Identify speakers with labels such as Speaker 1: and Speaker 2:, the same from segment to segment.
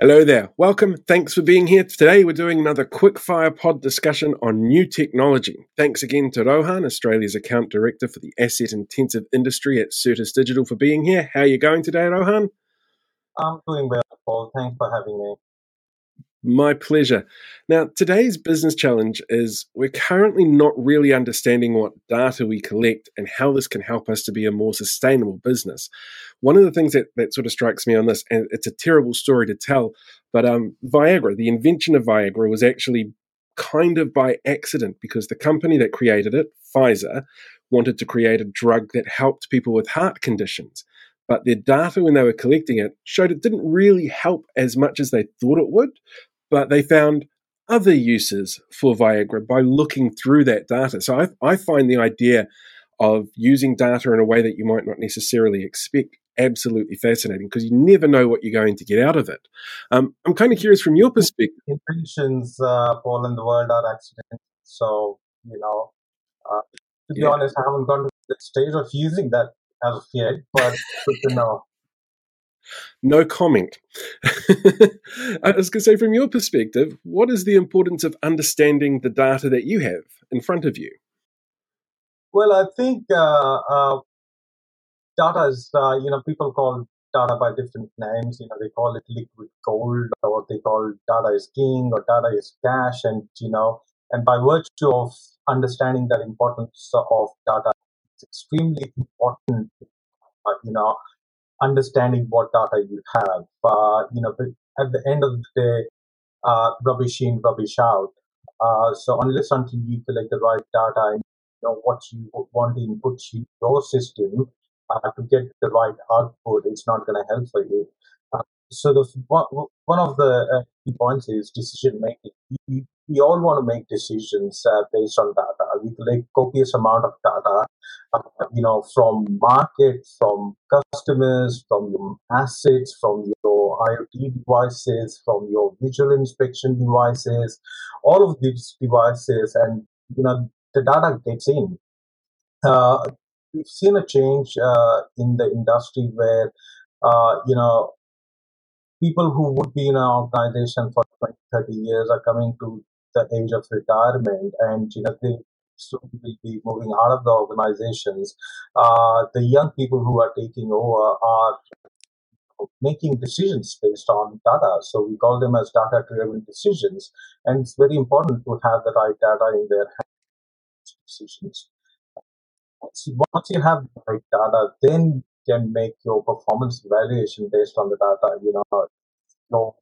Speaker 1: Hello there. Welcome. Thanks for being here. Today we're doing another quick fire pod discussion on new technology. Thanks again to Rohan, Australia's account director for the asset intensive industry at Certus Digital for being here. How are you going today, Rohan?
Speaker 2: I'm doing well, Paul. Thanks for having me.
Speaker 1: My pleasure. Now, today's business challenge is we're currently not really understanding what data we collect and how this can help us to be a more sustainable business. One of the things that, that sort of strikes me on this, and it's a terrible story to tell, but um, Viagra, the invention of Viagra was actually kind of by accident because the company that created it, Pfizer, wanted to create a drug that helped people with heart conditions. But their data, when they were collecting it, showed it didn't really help as much as they thought it would but they found other uses for Viagra by looking through that data. So I, I find the idea of using data in a way that you might not necessarily expect absolutely fascinating because you never know what you're going to get out of it. Um, I'm kind of curious from your perspective.
Speaker 2: Inventions, uh, all in the world are accidents. So, you know, uh, to be yeah. honest, I haven't gone to the stage of using that as of yet, but good to know.
Speaker 1: No comment. I was going to say, from your perspective, what is the importance of understanding the data that you have in front of you?
Speaker 2: Well, I think uh, uh, data is, uh, you know, people call data by different names. You know, they call it liquid gold, or they call data is king, or data is cash, and you know, and by virtue of understanding that importance of data, it's extremely important. Uh, you know, understanding what data you have. Uh, you know, at the end of the day, uh, rubbish in, rubbish out. Uh, so unless until you collect the right data and you know what you want to input to your system uh, to get the right output, it's not going to help for you. Uh, so the one of the uh, key points is decision making. We, we all want to make decisions uh, based on data. We collect copious amount of data, uh, you know, from market, from customers, from your assets, from your IoT devices, from your visual inspection devices, all of these devices, and you know, the data gets in. Uh, we've seen a change uh, in the industry where, uh, you know, people who would be in an organization for 20, 30 years are coming to the age of retirement and you know they soon will be moving out of the organizations. Uh, the young people who are taking over are making decisions based on data. So we call them as data driven decisions. And it's very important to have the right data in their decisions. Once you have the right data, then can make your performance evaluation based on the data. You know,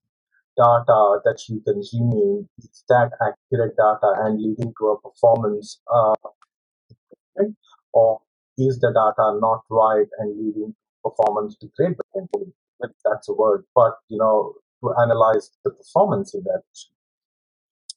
Speaker 2: data that you consuming is that accurate data and leading to a performance uh, or is the data not right and leading to performance degradation? That's a word, but you know to analyze the performance in that.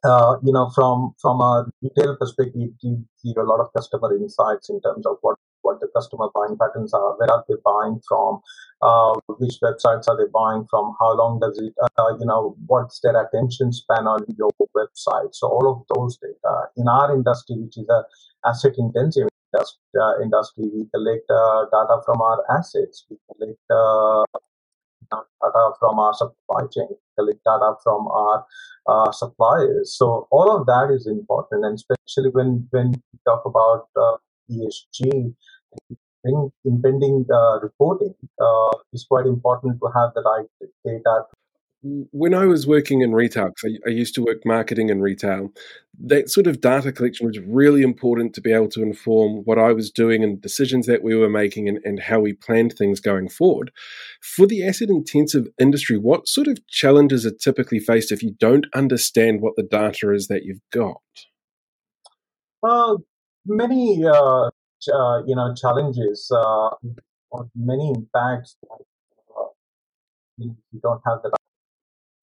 Speaker 2: Uh, you know, from from a retail perspective, you give a lot of customer insights in terms of what what the customer buying patterns are, where are they buying from, uh, which websites are they buying from, how long does it, uh, you know, what's their attention span on your website. So all of those data in our industry, which is a asset intensive uh, industry, we collect uh, data from our assets, we collect uh, data from our supply chain, collect data from our uh, suppliers. So all of that is important, and especially when when we talk about uh, ESG, impending uh, reporting uh, is quite important to have the right data.
Speaker 1: When I was working in retail, because I, I, used to work marketing in retail, that sort of data collection was really important to be able to inform what I was doing and decisions that we were making and, and how we planned things going forward. For the asset intensive industry, what sort of challenges are typically faced if you don't understand what the data is that you've got?
Speaker 2: Uh, many uh, you know challenges uh, many impacts uh, you don't have the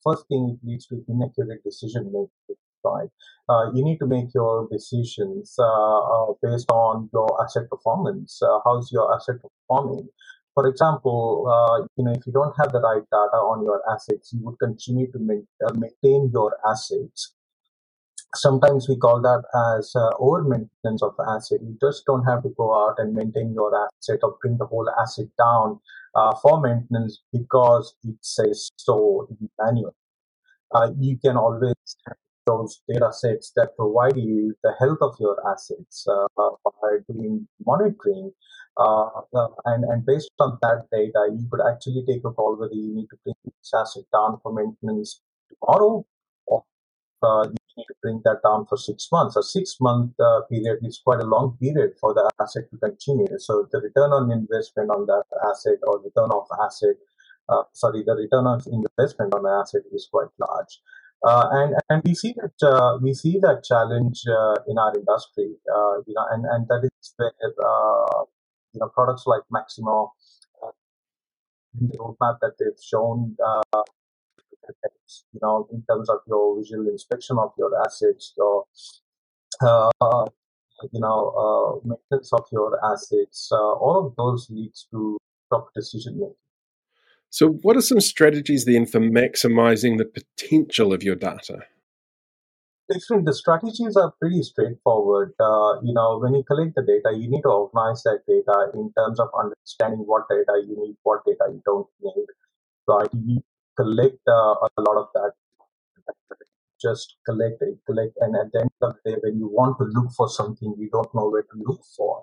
Speaker 2: first thing it leads to inaccurate decision making right? Uh, you need to make your decisions uh, uh, based on your asset performance. How's your asset performing? For example, uh, you know, if you don't have the right data on your assets, you would continue to maintain your assets sometimes we call that as uh, over maintenance of asset. You just don't have to go out and maintain your asset or bring the whole asset down uh, for maintenance because it says so in the manual. Uh, you can always have those data sets that provide you the health of your assets uh, by doing monitoring. Uh, uh, and, and based on that data, you could actually take a call whether you need to bring this asset down for maintenance tomorrow or need to bring that down for six months. A six month uh, period is quite a long period for the asset to continue. So the return on investment on that asset or return of asset, uh, sorry, the return on investment on the asset is quite large. Uh, and and we see that uh, we see that challenge uh, in our industry, you know, and, and that is where you know products like Maximo, the roadmap that they've shown you know, in terms of your visual inspection of your assets, your uh, you know, uh, maintenance of your assets, uh, all of those leads to proper decision making.
Speaker 1: So, what are some strategies then for maximizing the potential of your data?
Speaker 2: Different. The strategies are pretty straightforward. Uh, you know, when you collect the data, you need to organize that data in terms of understanding what data you need, what data you don't need. Right? You collect uh, a lot of that just collect collect, and at the end of the day, when you want to look for something, you don't know where to look for.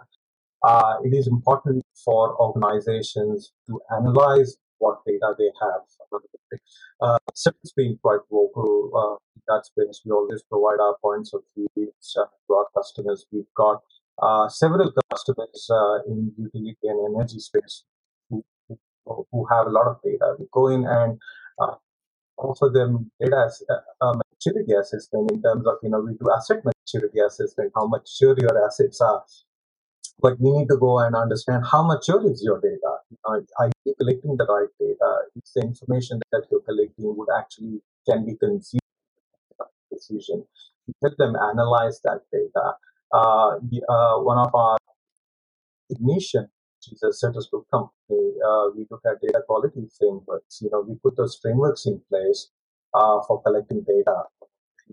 Speaker 2: Uh, it is important for organizations to analyze what data they have. Uh, has been quite vocal uh, in that space. We always provide our points of view uh, to our customers. We've got uh, several customers uh, in utility and energy space who, who have a lot of data. We go in and uh, offer them data uh, maturity assessment in terms of, you know, we do asset maturity assessment, how mature your assets are. But we need to go and understand how mature is your data. Uh, are you collecting the right data? Is the information that you're collecting would actually can be consumed decision. Help them analyze that data. Uh, uh, one of our Ignition which is a Certus Group company, uh, we look at data quality frameworks. You know, we put those frameworks in place uh, for collecting data.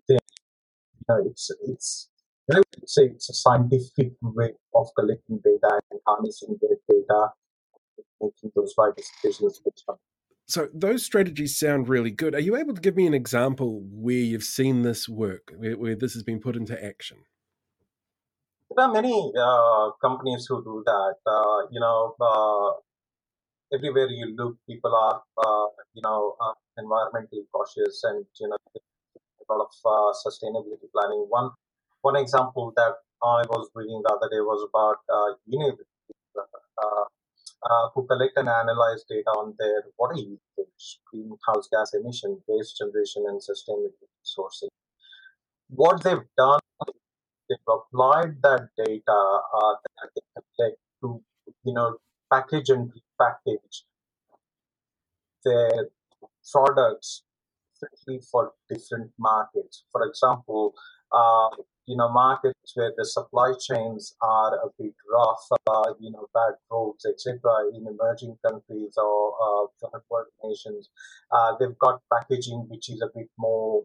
Speaker 2: Then, you know, it's it's I would say it's a scientific way of collecting data and harnessing that data, making those right decisions.
Speaker 1: So those strategies sound really good. Are you able to give me an example where you've seen this work, where, where this has been put into action?
Speaker 2: There are many uh, companies who do that. Uh, you know, uh, everywhere you look, people are, uh, you know, uh, environmentally cautious, and you know, a lot of uh, sustainability planning. One one example that I was reading the other day was about uh, who collect and analyze data on their water usage, greenhouse gas emission, waste generation, and sustainability sourcing. What they've done they've applied that data uh, that they collect to, you know, package and repackage their products differently for different markets. For example, uh, you know, markets where the supply chains are a bit rough, uh, you know, bad roads, etc. In emerging countries or uh, third world nations, uh, they've got packaging which is a bit more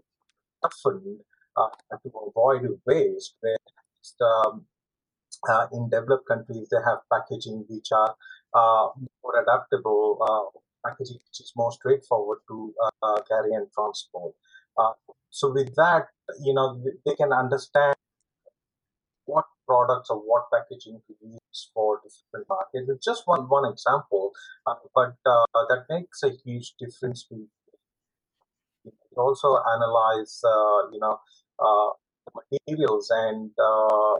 Speaker 2: toughened uh, to avoid waste. Where um, uh, in developed countries, they have packaging which are uh, more adaptable, uh, packaging which is more straightforward to uh, carry and transport. Uh, so with that, you know, they can understand what products or what packaging to use for different markets. It's just one one example, but that makes a huge difference to. Also analyze, uh, you know, materials and uh,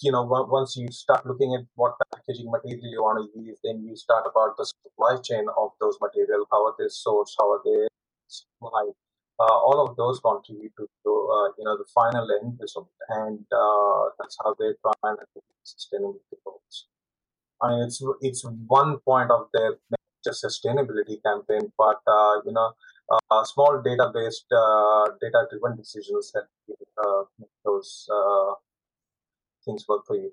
Speaker 2: you know once you start looking at what packaging material you want to use then you start about the supply chain of those materials how are they sourced how are they supplied uh, all of those contribute to, to uh, you know the final end result. And uh, that's how they try and sustainability goals. I mean it's it's one point of their sustainability campaign but uh, you know uh, small data-based, uh, data-driven decisions that uh, make those uh, things work for you.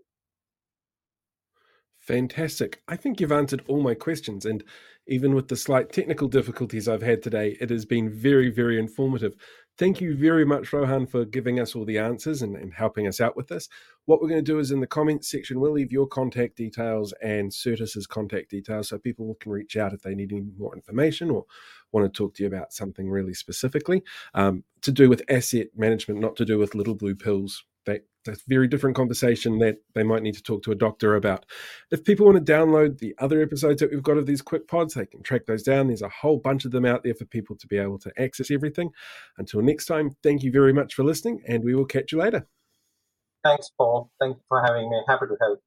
Speaker 1: Fantastic. I think you've answered all my questions. And even with the slight technical difficulties I've had today, it has been very, very informative. Thank you very much, Rohan, for giving us all the answers and, and, helping us out with this. What we're going to do is in the comments section, we'll leave your contact details and Certus's contact details so people can reach out if they need any more information or want to talk to you about something really specifically um, to do with asset management, not to do with little blue pills that, that's a very different conversation that they might need to talk to a doctor about. If people want to download the other episodes that we've got of these quick pods, they can track those down. There's a whole bunch of them out there for people to be able to access everything. Until next time, thank you very much for listening, and we will catch you later.
Speaker 2: Thanks, Paul. Thank you for having me. Happy to help.